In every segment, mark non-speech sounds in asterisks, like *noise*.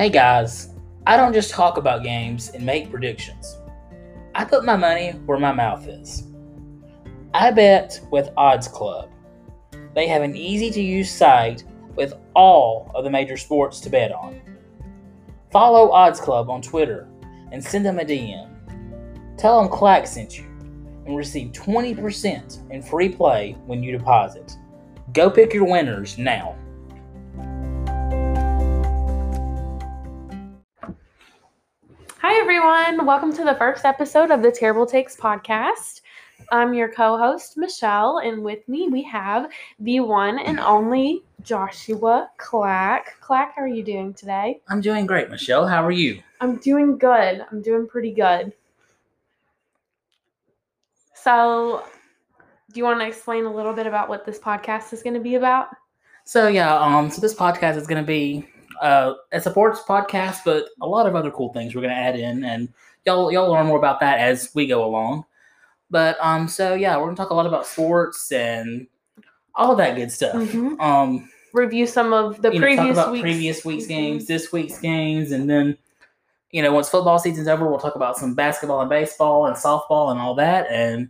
Hey guys, I don't just talk about games and make predictions. I put my money where my mouth is. I bet with Odds Club. They have an easy to use site with all of the major sports to bet on. Follow Odds Club on Twitter and send them a DM. Tell them Clack sent you and receive 20% in free play when you deposit. Go pick your winners now. Hi, everyone. Welcome to the first episode of the Terrible Takes podcast. I'm your co host, Michelle, and with me we have the one and only Joshua Clack. Clack, how are you doing today? I'm doing great, Michelle. How are you? I'm doing good. I'm doing pretty good. So, do you want to explain a little bit about what this podcast is going to be about? So yeah, um, so this podcast is going to be uh, a sports podcast, but a lot of other cool things we're going to add in, and y'all y'all learn more about that as we go along. But um, so yeah, we're going to talk a lot about sports and all of that good stuff. Mhm. Um, Review some of the you know, previous about weeks. previous week's Mhm. games, this week's games, and then you know once football season's over, we'll talk about some basketball and baseball and softball and all that, and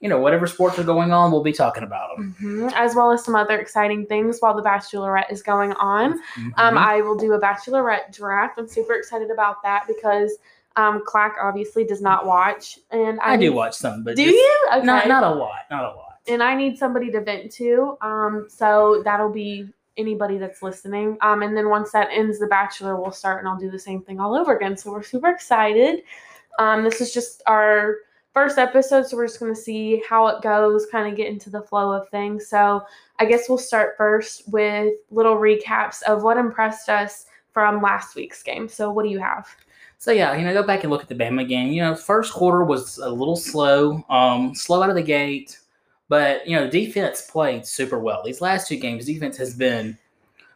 you know whatever sports are going on, we'll be talking about them. Mhm. As well as some other exciting things while the Bachelorette is going on. Mm-hmm. Um, I will do a bachelorette draft. I'm super excited about that because um, Clack obviously does not watch, and I, I do watch some, but Do you? Okay. not not a lot, not a lot. and I need somebody to vent to. Um, so that'll be anybody that's listening. Um, and then once that ends, The Bachelor will start, and I'll do the same thing all over again. So we're super excited. Um, this is just our first episode, so we're just going to see how it goes, kind of get into the flow of things. So I guess we'll start first with little recaps of what impressed us from last week's game. So what do you have? So yeah, you know, go back and look at the Bama game. You know, first quarter was a little slow, um, slow out of the gate, but you know, the defense played super well. These last two games, defense has been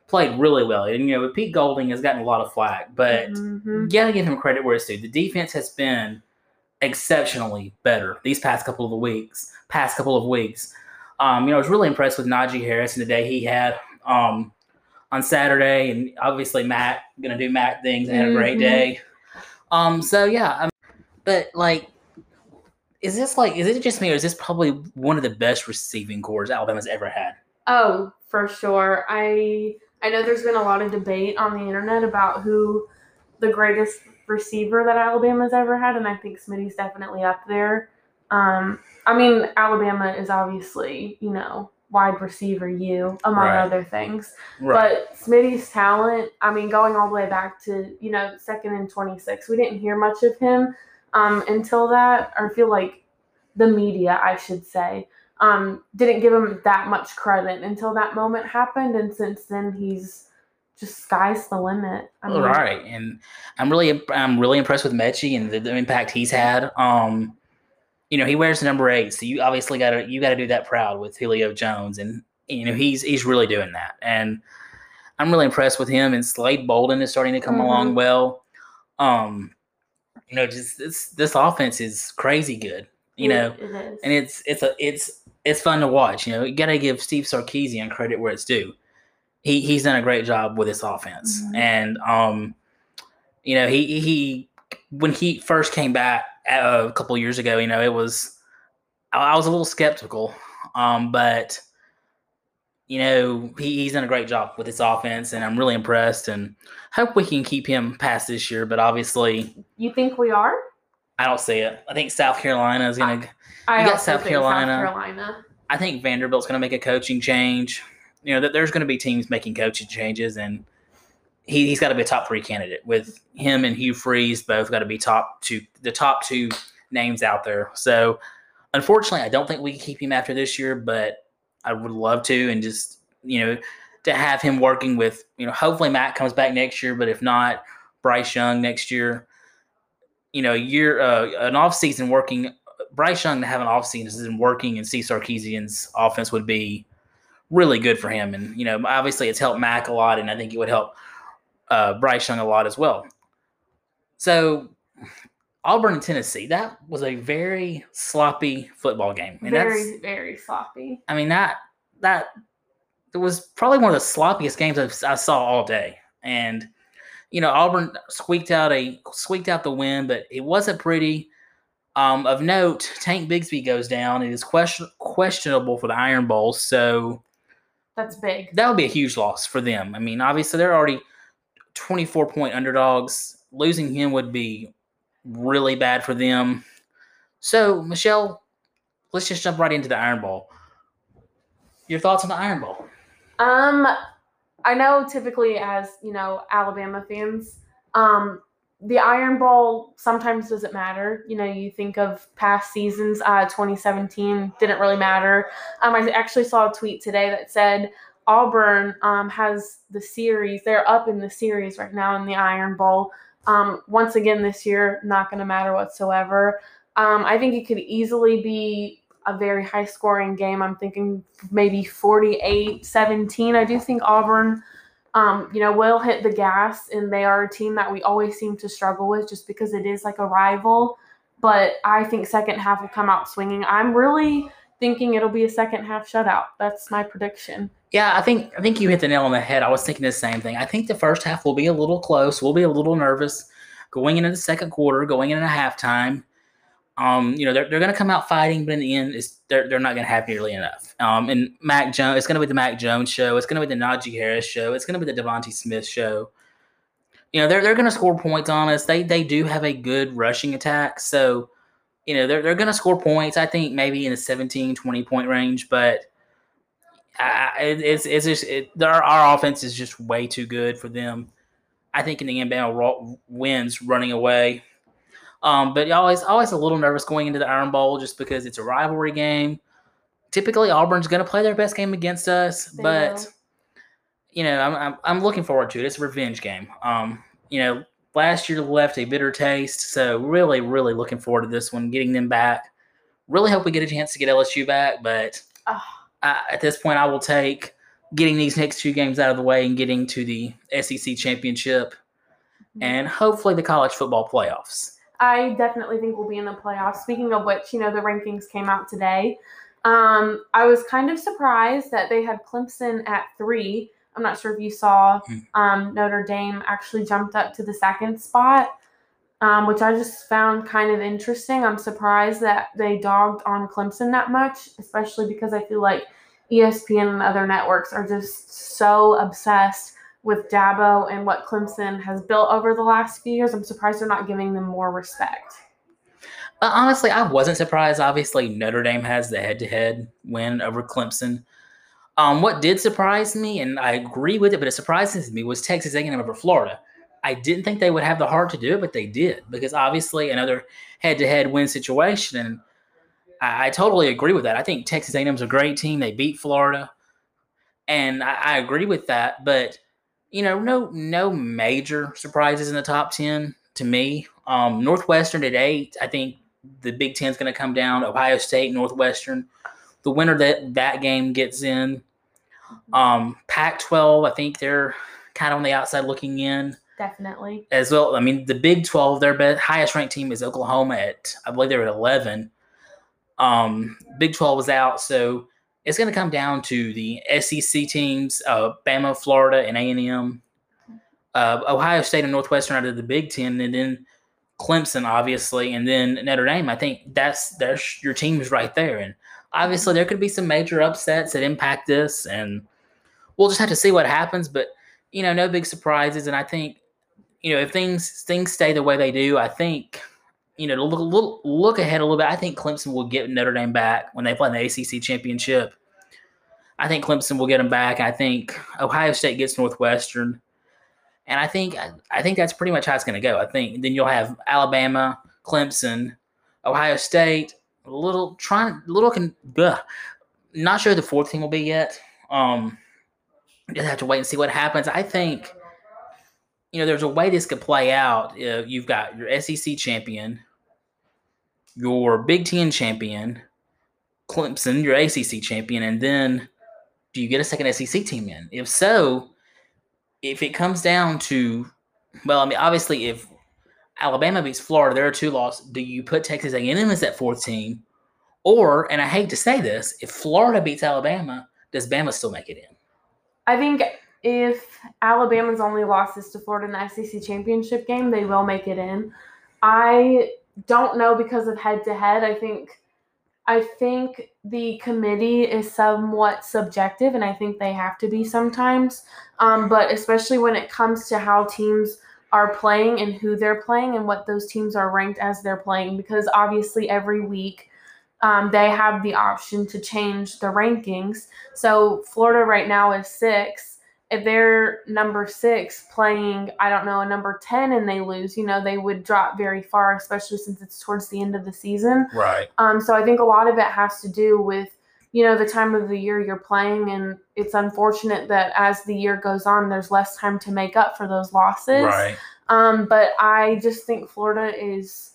played really well, and you know, Pete Golding has gotten a lot of flack, but Mhm. you gotta give him credit where it's due. The defense has been exceptionally better these past couple of weeks. Past couple of weeks, um, you know, I was really impressed with Najee Harris and the day he had um, on Saturday, and obviously Matt gonna do Matt things and had a great Mhm. day. Um, so yeah, um, but like, is this like, is it just me, or is this probably one of the best receiving corps Alabama's ever had? Oh, for sure. I I know there's been a lot of debate on the internet about who the greatest receiver that Alabama's ever had, and I think Smitty's definitely up there. Um, I mean, Alabama is obviously, you know, wide receiver you among Right. other things. But Smitty's talent, I mean, going all the way back to, you know, second and 26, we didn't hear much of him um, until that, or I feel like the media, I should say, um, didn't give him that much credit until that moment happened. And since then, he's just sky's the limit. I All right, and I'm really I'm really impressed with Metchie and the, the impact he's had. Um, you know, he wears the number eight, so you obviously got to you got to do that proud with Julio Jones, and you know he's he's really doing that, and I'm really impressed with him. And Slade Bolden is starting to come along Mhm. well. Um, you know, just this this offense is crazy good. You know, it and it's it's a it's it's fun to watch. You know, you got to give Steve Sarkisian credit where it's due. He he's done a great job with this offense, Mhm. and um, you know, he he when he first came back uh, a couple years ago, you know, it was I, I was a little skeptical, um, but you know, he, he's done a great job with this offense, and I'm really impressed, and hope we can keep him past this year. But obviously, you think we are? I don't see it. I think South Carolina is gonna. I You got South Carolina. South Carolina. I think Vanderbilt's going to make a coaching change. You know, that there's going to be teams making coaching changes, and he, he's got to be a top three candidate. With him and Hugh Freeze, both got to be top two, the top two names out there. So, unfortunately, I don't think we can keep him after this year, but I would love to, and just you know, to have him working with, you know, hopefully Matt comes back next year, but if not, Bryce Young next year. You know, year uh, an off season working Bryce Young to have an offseason isn't working in see Sarkisian's offense would be really good for him. And, you know, obviously it's helped Mac a lot, and I think it would help uh, Bryce Young a lot as well. So, Auburn and Tennessee, that was a very sloppy football game. And that's, very, very sloppy. I mean, that, that, it was probably one of the sloppiest games I've, I saw all day. And, you know, Auburn squeaked out a squeaked out the win, but it wasn't pretty. Um, of note, Tank Bigsby goes down. It is question, questionable for the Iron Bowl, so That's big. that would be a huge loss for them. I mean, obviously they're already 24 point underdogs. Losing him would be really bad for them. So, Michelle, let's just jump right into the Iron Bowl. Your thoughts on the Iron Bowl? Um, I know typically as you know Alabama fans, um, the Iron Bowl sometimes doesn't matter. You know, you think of past seasons. Uh, 2017 didn't really matter. Um, I actually saw a tweet today that said Auburn um, has the series. They're up in the series right now in the Iron Bowl. Um, once again this year, not going to matter whatsoever. Um, I think it could easily be a very high scoring game. I'm thinking maybe 48 17. I do think Auburn, um, you know, will hit the gas, and they are a team that we always seem to struggle with just because it is like a rival. But I think second half will come out swinging. I'm really thinking it'll be a second half shutout. That's my prediction. Yeah, I think I think you hit the nail on the head. I was thinking the same thing. I think the first half will be a little close. We'll be a little nervous going into the second quarter, going into halftime. Um, you know, they're, they're going to come out fighting, but in the end, it's, they're, they're not going to have nearly enough. Um, and Mac Jones, it's going to be the Mac Jones show. It's going to be the Najee Harris show. It's going to be the DeVonta Smith show. You know, they're, they're going to score points on us. They they do have a good rushing attack. So, you know, they're, they're going to score points, I think, maybe in the 17, 20 point range. But I, it, it's, it's just, it, our, our offense is just way too good for them. I think in the end, Bama wins running away. Um, but always, always a little nervous going into the Iron Bowl just because it's a rivalry game. Typically, Auburn's going to play their best game against us, They but will. you know, I'm, I'm I'm looking forward to it. It's a revenge game. Um, you know, last year left a bitter taste, so really, really looking forward to this one, getting them back. Really hope we get a chance to get LSU back, but Ugh. I, at this point, I will take getting these next two games out of the way and getting to the SEC championship and hopefully the college football playoffs. I definitely think we'll be in the playoffs. Speaking of which, you know, the rankings came out today. Um, I was kind of surprised that they had Clemson at three. I'm not sure if you saw Hmm. um, Notre Dame actually jumped up to the second spot, um, which I just found kind of interesting. I'm surprised that they dogged on Clemson that much, especially because I feel like ESPN and other networks are just so obsessed with Dabo and what Clemson has built over the last few years. I'm surprised they're not giving them more respect. Uh, honestly, I wasn't surprised. Obviously, Notre Dame has the head-to-head win over Clemson. Um, what did surprise me, and I agree with it, but it surprises me, was Texas A&M over Florida. I didn't think they would have the heart to do it, but they did because obviously another head-to-head win situation, and I, I totally agree with that. I think Texas A&M is a great team. They beat Florida, and I, I agree with that. But you know, no no major surprises in the top ten to me. Um, Northwestern at eight. I think the Big Ten's going to come down. Ohio State, Northwestern. The winner that that game gets in. Um, Pac-12. I think they're kind of on the outside looking in Definitely. as well. I mean, the Big 12, their best, highest ranked team is Oklahoma at, I believe they're at 11. Um, Big 12 is out, so it's going to come down to the SEC teams, uh, Bama, Florida, and A&M. Uh, Ohio State and Northwestern out of the Big Ten, and then Clemson, obviously, and then Notre Dame. I think that's there's your teams right there, and obviously there could be some major upsets that impact this, and we'll just have to see what happens. But you know, no big surprises, and I think you know, if things things stay the way they do, I think, you know, to look a little look ahead a little bit, I think Clemson will get Notre Dame back when they play in the ACC championship. I think Clemson will get them back. I think Ohio State gets Northwestern, and I think I think that's pretty much how it's going to go. I think then you'll have Alabama, Clemson, Ohio State, a little trying, little can, not sure the fourth team will be yet. Um, just have to wait and see what happens. I think you know, there's a way this could play out. Uh, you've got your SEC champion, your Big Ten champion, Clemson, your ACC champion, and then do you get a second SEC team in? If so, if it comes down to, well, I mean, obviously, if Alabama beats Florida, there are two losses. Do you put Texas A&M as that fourth team, or, and I hate to say this, if Florida beats Alabama, does Bama still make it in? I think if Alabama's only losses to Florida in the SEC championship game, they will make it in. I don't know because of head to head. I think I think the committee is somewhat subjective, and I think they have to be sometimes. Um, but especially when it comes to how teams are playing and who they're playing and what those teams are ranked as they're playing, because obviously every week um, they have the option to change the rankings. So Florida right now is six if they're number six playing, I don't know, a number 10 and they lose, you know, they would drop very far, especially since it's towards the end of the season. Right. Um, so I think a lot of it has to do with, you know, the time of the year you're playing. And it's unfortunate that as the year goes on, there's less time to make up for those losses. Right. Um, but I just think Florida is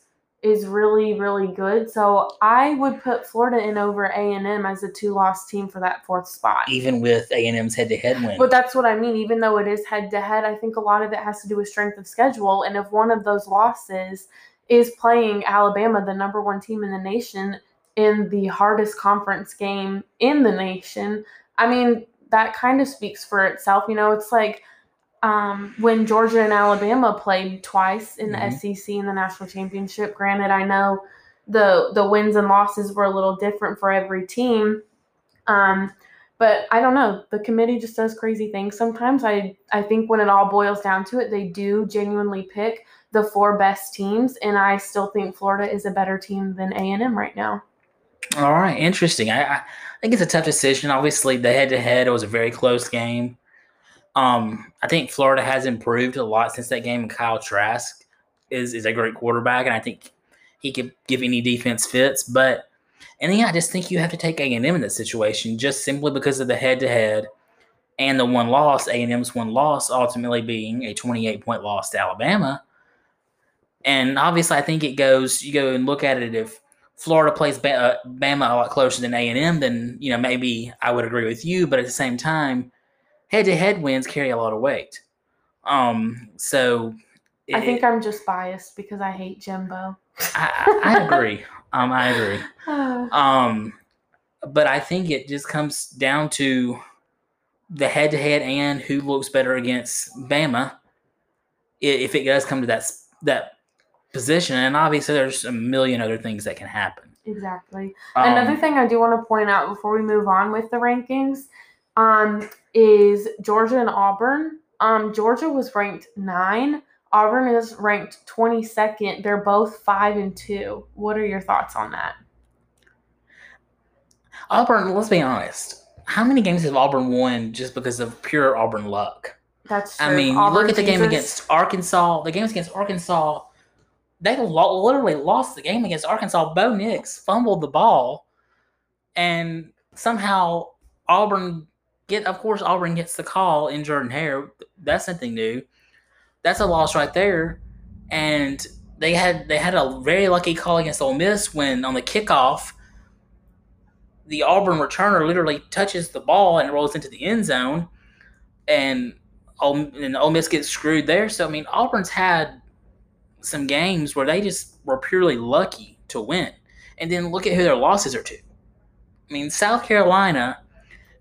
is really really good. So I would put Florida in over A and M as a two loss team for that fourth spot. Even with A and M's head to head win. But that's what I mean. Even though it is head to head, I think a lot of it has to do with strength of schedule. And if one of those losses is playing Alabama, the number one team in the nation, in the hardest conference game in the nation, I mean that kind of speaks for itself. You know, it's like um, when Georgia and Alabama played twice in the Mhm. SEC in the national championship. Granted, I know the the wins and losses were a little different for every team, um, but I don't know. The committee just does crazy things sometimes. I I think when it all boils down to it, they do genuinely pick the four best teams, and I still think Florida is a better team than A and M right now. All right, interesting. I, I think it's a tough decision. Obviously, the head to head was a very close game. Um, I think Florida has improved a lot since that game. Kyle Trask is is a great quarterback, and I think he could give any defense fits. But and then I just think you have to take A and M in that situation, just simply because of the head to head and the one loss. A and M's one loss ultimately being a twenty eight point loss to Alabama. And obviously, I think it goes. You go and look at it if Florida plays uh, Bama a lot closer than A and M, then you know maybe I would agree with you. But at the same time, head-to-head wins carry a lot of weight. Um, so I think I'm just biased because I hate Jimbo. I, I agree. *laughs* Um, I agree. Um, but I think it just comes down to the head-to-head and who looks better against Bama. If it does come to that that position, and obviously there's a million other things that can happen. Exactly. Um, Another thing I do want to point out before we move on with the rankings um, is Georgia and Auburn. Um, Georgia was ranked nine. Auburn is ranked 22nd. They're both five and two. What are your thoughts on that? Auburn, let's be honest. How many games have Auburn won just because of pure Auburn luck? That's true. I mean, Auburn look at the game against Arkansas. The games against Arkansas, they lo- literally lost the game against Arkansas. Bo Nix fumbled the ball, and somehow Auburn get. Of course, Auburn gets the call in Jordan Hare. That's nothing new. That's a loss right there, and they had they had a very lucky call against Ole Miss when on the kickoff. The Auburn returner literally touches the ball and rolls into the end zone, and and Ole Miss gets screwed there. So I mean, Auburn's had some games where they just were purely lucky to win, and then look at who their losses are to. I mean, South Carolina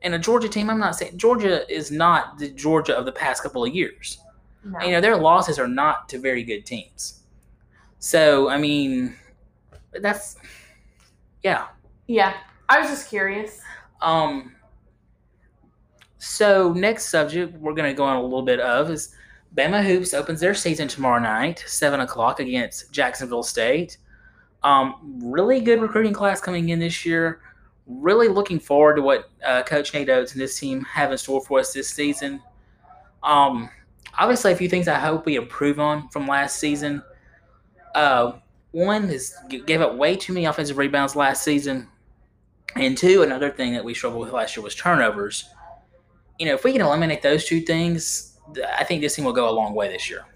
and a Georgia team. I'm not saying Georgia is not the Georgia of the past couple of years. No. You know, their losses are not to very good teams. So I mean, that's yeah. yeah, I was just curious. Um. So next subject we're going to go on a little bit of is Bama Hoops opens their season tomorrow night, seven o'clock against Jacksonville State. Um, really good recruiting class coming in this year. Really looking forward to what uh, Coach Nate Oats and this team have in store for us this season. Um, obviously, a few things I hope we improve on from last season. Uh, one is gave up way too many offensive rebounds last season. And two, another thing that we struggled with last year was turnovers. You know, if we can eliminate those two things, I think this team will go a long way this year.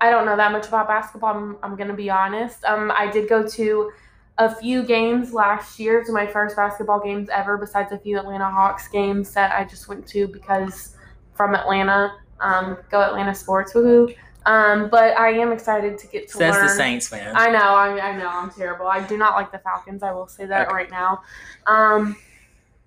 I don't know that much about basketball. I'm, I'm going to be honest. Um, I did go to a few games last year, to my first basketball games ever, besides a few Atlanta Hawks games that I just went to because from Atlanta. Um, go Atlanta sports, woohoo! Um, but I am excited to get to Says learn. the Saints fan. I know, I, I know, I'm terrible. I do not like the Falcons. I will say that Okay. right now. Um,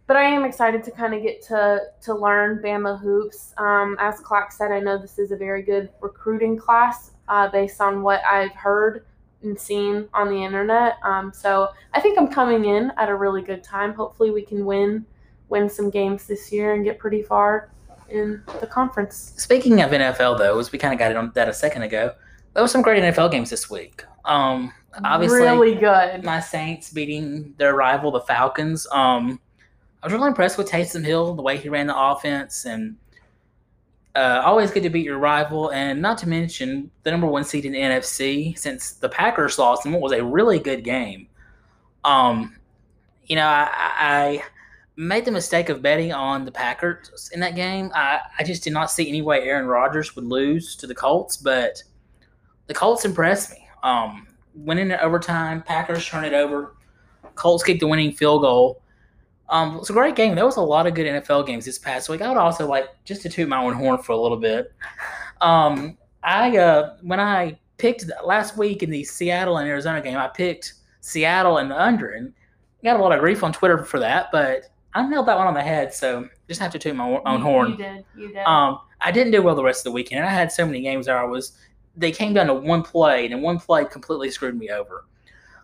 but I am excited to kind of get to to learn Bama hoops. Um, as Clark said, I know this is a very good recruiting class uh, based on what I've heard and seen on the internet. Um, so I think I'm coming in at a really good time. Hopefully, we can win win some games this year and get pretty far in the conference. Speaking of NFL, though, as we kind of got it on that a second ago, there were some great NFL games this week. Um, obviously, really good. my Saints beating their rival, the Falcons. Um, I was really impressed with Taysom Hill, the way he ran the offense, and uh, always good to beat your rival. And not to mention the number one seed in the NFC, since the Packers lost in what was a really good game. Um, you know, I, I made the mistake of betting on the Packers in that game. I, I just did not see any way Aaron Rodgers would lose to the Colts, but the Colts impressed me. Um, winning in overtime, Packers turn it over, Colts kick the winning field goal. Um, it was a great game. There was a lot of good NFL games this past week. I would also like just to toot my own horn for a little bit. Um, I uh, when I picked last week in the Seattle and Arizona game, I picked Seattle and the under, and got a lot of grief on Twitter for that. But I nailed that one on the head, so just have to toot my own You- horn. You did. You did. Um, I didn't do well the rest of the weekend. and I had so many games where I was. They came down to one play, and one play completely screwed me over.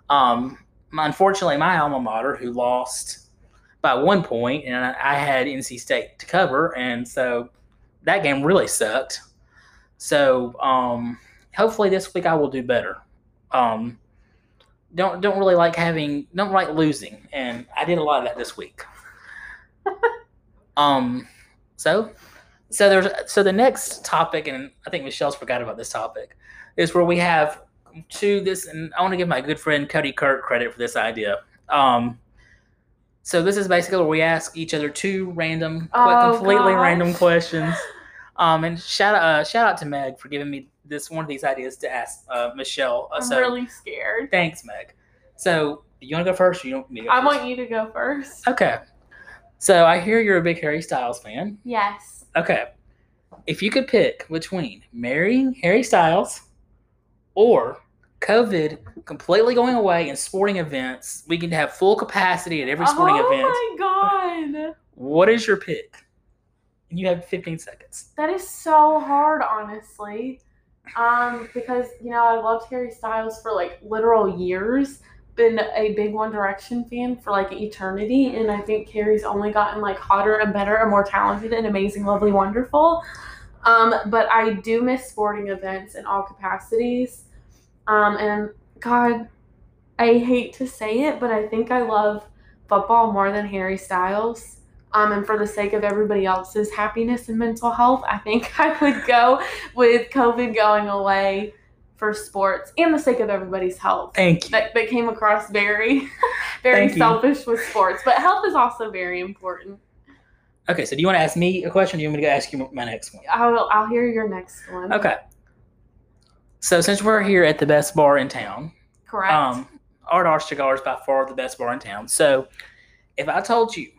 Um, unfortunately, my alma mater, who lost by one point, and I, I had NC State to cover, and so that game really sucked. So um, hopefully this week I will do better. Um, don't don't really like having don't like losing, and I did a lot of that this week. *laughs* um, so so there's so the next topic, and I think Michelle's forgot about this topic, is where we have to this, and I want to give my good friend Cody Kirk credit for this idea. Um, so this is basically where we ask each other two random, Oh, completely gosh. random questions. Um, and shout out, uh, shout out to Meg for giving me this one of these ideas to ask uh, Michelle. Uh, I'm so really scared. thanks, Meg. So you want to go first, or you want me I first? want you to go first. Okay. So I hear you're a big Harry Styles fan. Yes. Okay. If you could pick between marrying Harry Styles or COVID completely going away and sporting events, we can have full capacity at every sporting oh event. Oh my god. What is your pick? And you have 15 seconds. That is so hard, honestly. Um, because you know I loved Harry Styles for like literal years. Been a big One Direction fan for like eternity, and I think Harry's only gotten like hotter and better and more talented and amazing, lovely, wonderful. Um, but I do miss sporting events in all capacities. Um, and God, I hate to say it, but I think I love football more than Harry Styles. Um, and for the sake of everybody else's happiness and mental health, I think *laughs* I would go with COVID going away for sports and the sake of everybody's health. Thank you. That, that came across very, *laughs* very Thank you. selfish with sports, but health is also very important. Okay, so do you want to ask me a question or do you want me to go ask you my next one? I'll, I'll hear your next one. Okay. So since we're here at the best bar in town, Correct. Um, Art Arch Cigar is by far the best bar in town. So, if I told you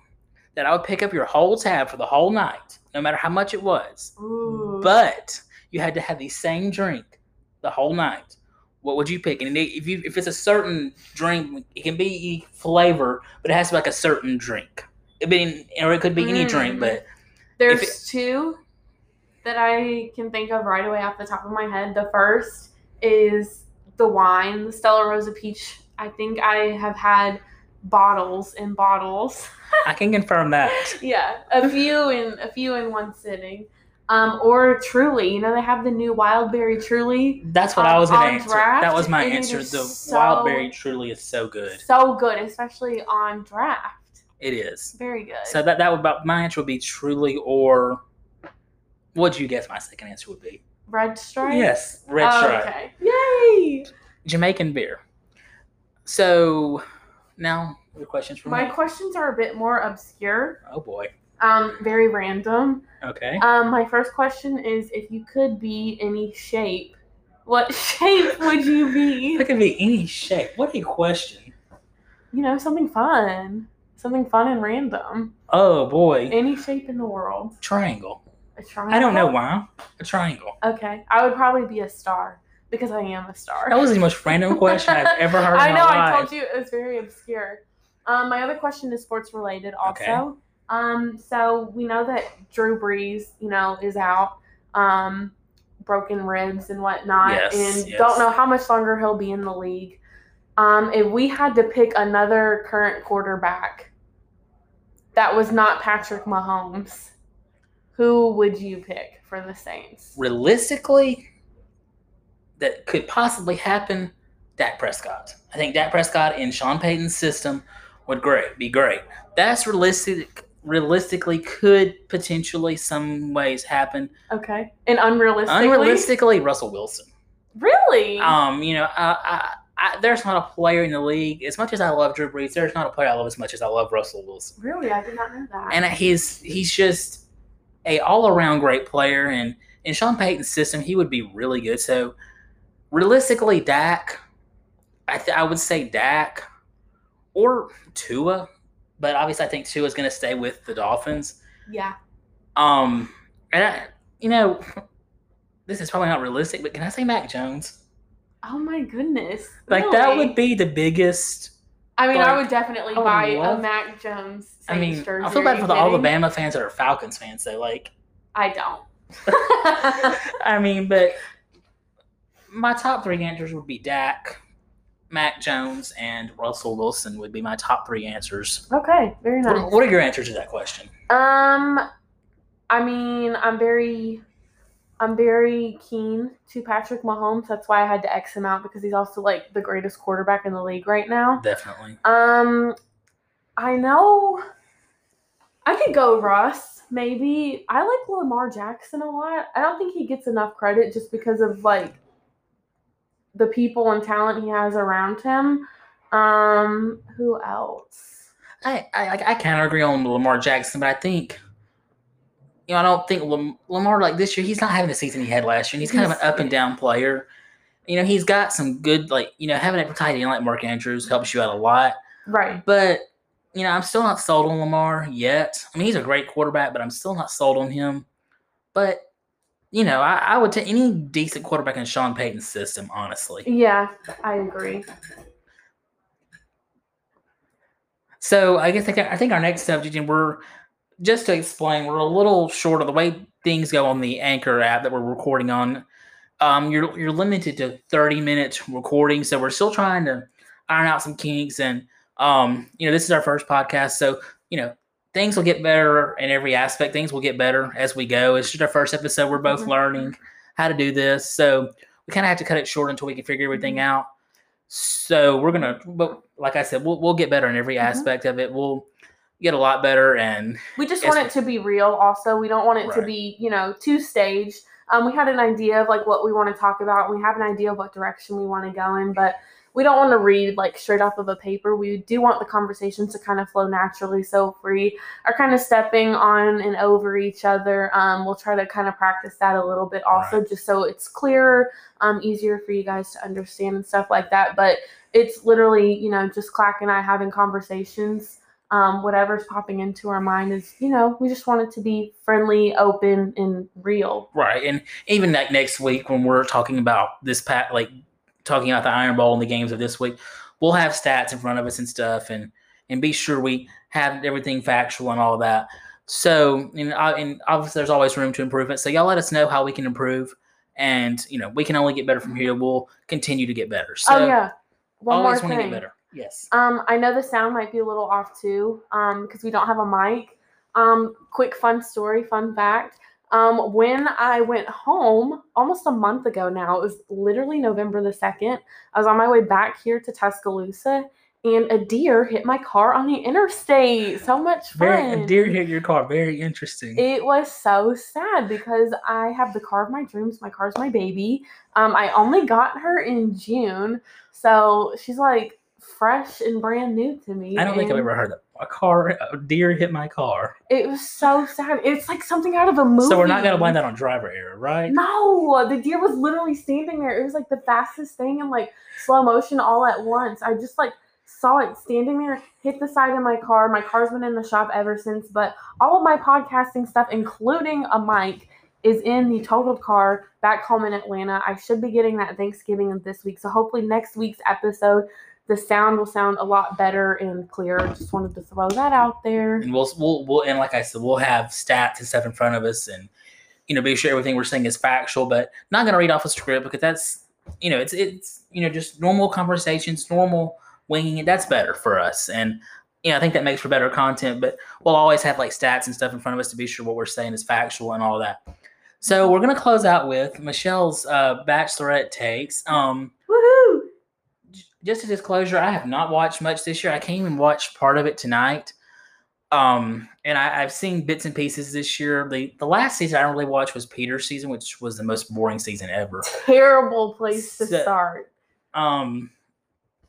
that I would pick up your whole tab for the whole night, no matter how much it was, Ooh. but you had to have the same drink the whole night, what would you pick? And if you if it's a certain drink, it can be flavor, but it has to be like a certain drink. It be or it could be any drink, Mm. but There's it- two that I can think of right away off the top of my head. The first is the wine, the Stella Rosa Peach. I think I have had bottles and bottles. I can confirm that. *laughs* yeah, a few in a few in one sitting. Um, or Truly, you know they have the new Wildberry Truly. That's what I Um, was gonna answer. draft, that was my answer. The so- wild berry truly is so good. So good, especially on draft. It is. Very good. So that that would about my answer would be truly or what'd you guess my second answer would be? Red Stripe. Yes, red Oh, stripe. Okay. Yay! Jamaican beer. So now your questions for My me. questions are a bit more obscure. Oh boy. Um, very random. Okay. Um, my first question is if you could be any shape, what *laughs* shape would you be? I could be any shape. What a question. You know, something fun. Something fun and random. Oh boy. Any shape in the world. Triangle. A triangle. I don't know why. A triangle. Okay. I would probably be a star because I am a star. That was the most random question I've ever heard *laughs* in I know, I told you it was very obscure. Um, my other question is sports related also. Okay. Um, so we know that Drew Brees, you know, is out, um, broken ribs and whatnot, Yes, and yes. don't know how much longer he'll be in the league. Um, if we had to pick another current quarterback that was not Patrick Mahomes, who would you pick for the Saints? Realistically, that could possibly happen. Dak Prescott. I think Dak Prescott in Sean Payton's system would great be great. That's realistic. Realistically, could potentially some ways happen. Okay, and unrealistically, Unrealistically, Russell Wilson. really? Um, you know, I, I, I, there's not a player in the league as much as I love Drew Brees. There's not a player I love as much as I love Russell Wilson. really, I did not know that. and he's he's just a all around great player. And in Sean Payton's system, he would be really good. So realistically, Dak, I th- I would say Dak or Tua, but obviously I think Tua is going to stay with the Dolphins. yeah. Um, and I, you know, this is probably not realistic, but can I say Mac Jones? Oh my goodness. Like that would be the biggest. I mean, I would definitely I would buy love- a Mac Jones. I mean, jersey. I feel Are bad for the kidding? Alabama fans that are Falcons fans. They like, I don't. *laughs* I mean, but my top three answers would be Dak, Mac Jones, and Russell Wilson would be my top three answers. okay, very nice. What, what are your answers to that question? Um, I mean, I'm very, I'm very keen to Patrick Mahomes. That's why I had to X him out because he's also like the greatest quarterback in the league right now. Definitely. Um, I know I could go Russ. Maybe I like Lamar Jackson a lot. I don't think he gets enough credit just because of like the people and talent he has around him. Um, who else? I I, I kind of agree on Lamar Jackson, but I think. You know, I don't think Lam- Lamar like this year. He's not having the season he had last year. And he's kind of an up and down player. You know, he's got some good like you know having a tight end like Mark Andrews helps you out a lot. Right. But you know, I'm still not sold on Lamar yet. I mean, he's a great quarterback, but I'm still not sold on him. But you know, I, I would take any decent quarterback in Sean Payton's system, honestly. Yeah, I agree. So I guess I, think- I think our next subject, and we're just to explain, we're a little short of the way things go on the Anchor app that we're recording on. Um, you're you're limited to 30 minute recording, so we're still trying to iron out some kinks. And um, you know, this is our first podcast, so you know things will get better in every aspect. Things will get better as we go. It's just our first episode. We're both Mhm. learning how to do this, so we kind of have to cut it short until we can figure everything Mhm. out. So we're gonna, but like I said, we'll we'll get better in every Mhm. aspect of it. We'll get a lot better, and We just want it to be real. Also, we don't want it to be, you know, two stage. Um, we had an idea of like what we want to talk about. We have an idea of what direction we want to go in, but we don't want to read like straight off of a paper. We do want the conversations to kind of flow naturally. So if we are kind of stepping on and over each other, um, we'll try to kind of practice that a little bit also, just so it's clearer, um, easier for you guys to understand and stuff like that. But it's literally, you know, just Clack and I having conversations um, whatever's popping into our mind is, you know, we just want it to be friendly, open, and real. right, and even like next week when we're talking about this pat, like talking about the Iron Bowl and the games of this week, we'll have stats in front of us and stuff, and and be sure we have everything factual and all that. So, and, I, and obviously, there's always room to improvement. So, y'all let us know how we can improve, and you know, we can only get better from here. We'll continue to get better. So, oh yeah, one always want to get better. Yes. Um, I know the sound might be a little off too, um, because we don't have a mic. Um, quick fun story, fun fact. Um, when I went home almost a month ago now, it was literally November the second. I was on my way back here to Tuscaloosa, and a deer hit my car on the interstate. So much fun. Very a deer hit your car. Very interesting. It was so sad because I have the car of my dreams. My car's my baby. Um, I only got her in June, so she's like fresh and brand new to me. I don't think I've ever heard that. A car, a deer hit my car. It was so sad. It's like something out of a movie. So we're not gonna blame that on driver error, right? No, the deer was literally standing there. It was like the fastest thing in like slow motion all at once. I just like saw it standing there, hit the side of my car. My car's been in the shop ever since, but all of my podcasting stuff, including a mic, is in the totaled car back home in Atlanta. I should be getting that Thanksgiving of this week. So hopefully next week's episode the sound will sound a lot better and clearer. Just wanted to throw that out there. and we'll we'll, we'll and like I said, we'll have stats and stuff in front of us, and you know, be sure everything we're saying is factual, but not going to read off a script because that's you know, it's it's you know, just normal conversations, normal winging it. That's better for us, and you know, I think that makes for better content. But we'll always have like stats and stuff in front of us to be sure what we're saying is factual and all that. So we're gonna close out with Michelle's uh, bachelorette takes. Um, Woohoo! Just a disclosure, I have not watched much this year. I can't even watch part of it tonight. Um, and I, I've seen bits and pieces this year. The the last season I really watched was Peter's season, which was the most boring season ever. Terrible place to start. Um,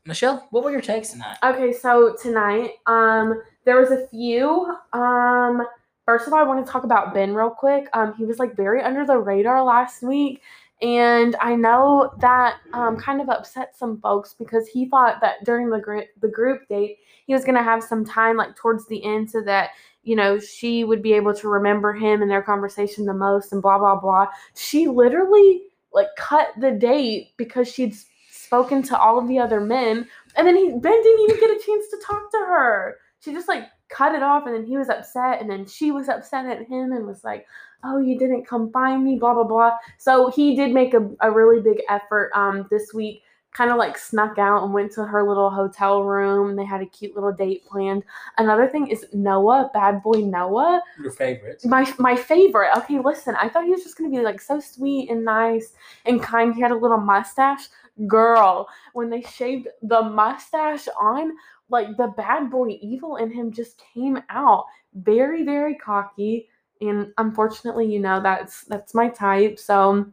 Michelle, what were your takes tonight? Okay, so tonight, um, there was a few. Um, first of all, I want to talk about Ben real quick. Um, he was like very under the radar last week, and I know that um kind of upset some folks because he thought that during the group the group date he was gonna have some time like towards the end so that you know she would be able to remember him and their conversation the most and blah blah blah. She literally like cut the date because she'd spoken to all of the other men and then he Ben didn't even get a chance to talk to her. She just like cut it off and then he was upset and then she was upset at him and was like, Oh, you didn't come find me, blah blah blah. So he did make a, a really big effort um this week, kind of like snuck out and went to her little hotel room they had a cute little date planned. Another thing is Noah, bad boy Noah Your favorite. my my favorite. Okay, listen, I thought he was just gonna be like so sweet and nice and kind. He had a little mustache. Girl, when they shaved the mustache on, like the bad boy evil in him just came out. Very, very cocky. And unfortunately, you know, that's that's my type. So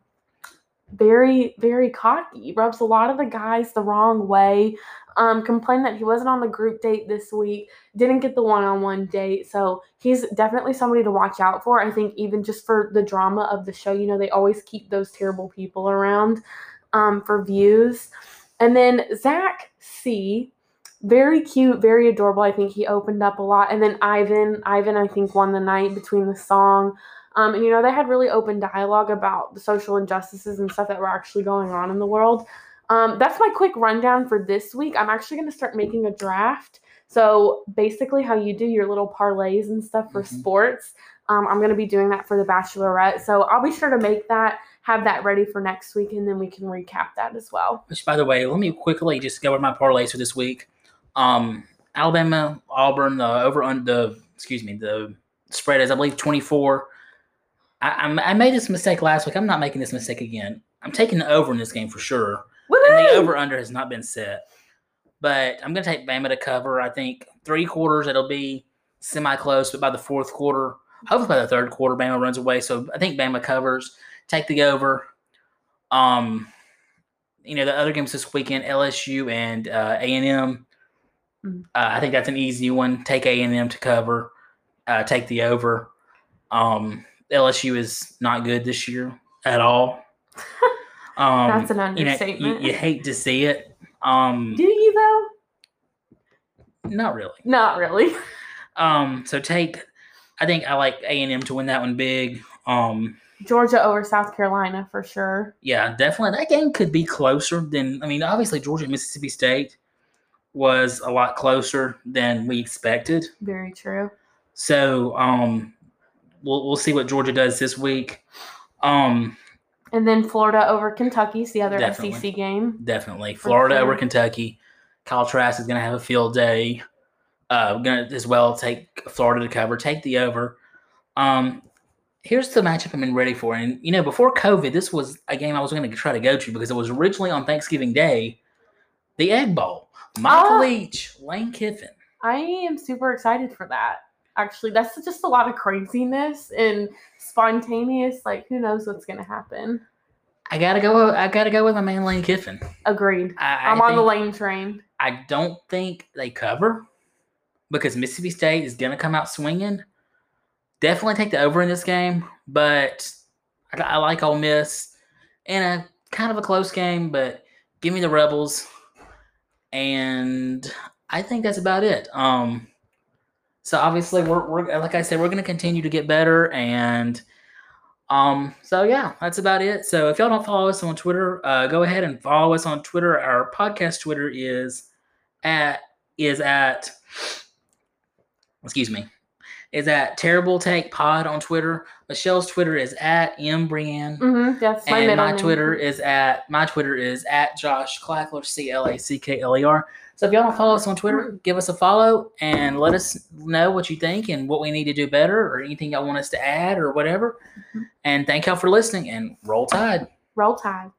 very, very cocky. Rubs a lot of the guys the wrong way. Um, complained that he wasn't on the group date this week didn't get the one-on-one date so he's definitely somebody to watch out for i think even just for the drama of the show you know they always keep those terrible people around um, for views and then zach c very cute very adorable i think he opened up a lot and then ivan ivan i think won the night between the song um, and you know they had really open dialogue about the social injustices and stuff that were actually going on in the world um, that's my quick rundown for this week i'm actually going to start making a draft so basically, how you do your little parlays and stuff for Mhm. sports, um, I'm going to be doing that for the Bachelorette. So I'll be sure to make that, have that ready for next week, and then we can recap that as well. Which, by the way, let me quickly just go over my parlays for this week. Um, Alabama, Auburn, the over on the excuse me, the spread is I believe twenty four. I, I made this mistake last week. I'm not making this mistake again. I'm taking the over in this game for sure, and the over under has not been set. But I'm going to take Bama to cover. I think three quarters it'll be semi close, but by the fourth quarter, hopefully by the third quarter, Bama runs away. So I think Bama covers. Take the over. Um, you know the other games this weekend, LSU and uh, A and M. Mhm. Uh, I think that's an easy one. Take A and M to cover. Uh, take the over. Um, LSU is not good this year at all. *laughs* Um, That's an you know, understatement. you, you hate to see it. Um, do you though? not really. Not really. *laughs* Um, so take. I think I like A and M to win that one big. Um, Georgia over South Carolina for sure. yeah, definitely that game could be closer than. I mean, obviously Georgia Mississippi State was a lot closer than we expected. Very true. So um, we'll we'll see what Georgia does this week. Um, And then Florida over Kentucky's the other. SEC game. definitely Florida sure. over Kentucky. Kyle Trask is going to have a field day. Uh, going to as well take Florida to cover. Take the over. Um, here's the matchup I've been ready for, and you know before COVID, this was a game I was going to try to go to because it was originally on Thanksgiving Day, the Egg Bowl. Michael Ah. Leach, Lane Kiffin. I am super excited for that. Actually, that's just a lot of craziness and spontaneous. Like, who knows what's going to happen? I gotta go. I gotta go with my man Lane Kiffin. Agreed. I, I'm on the lane train. I don't think they cover because Mississippi State is going to come out swinging. Definitely take the over in this game, but I, I like Ole Miss in a kind of a close game, but give me the Rebels, and I think that's about it. Um, so obviously we're, we're like I said, we're to continue to get better, and um, so yeah, that's about it. So if y'all don't follow us on Twitter, uh, go ahead and follow us on Twitter. Our podcast Twitter is at is at excuse me is at Terrible Take Pod on Twitter. Michelle's Twitter is at M Brienne. Mm-hmm, that's my and my name. Twitter is at my Twitter is at Josh Clackler C L A C K L E R. So if y'all don't follow us on Twitter, give us a follow and let us know what you think and what we need to do better or anything y'all want us to add or whatever. Mhm. And thank y'all for listening and roll tide. Roll Tide.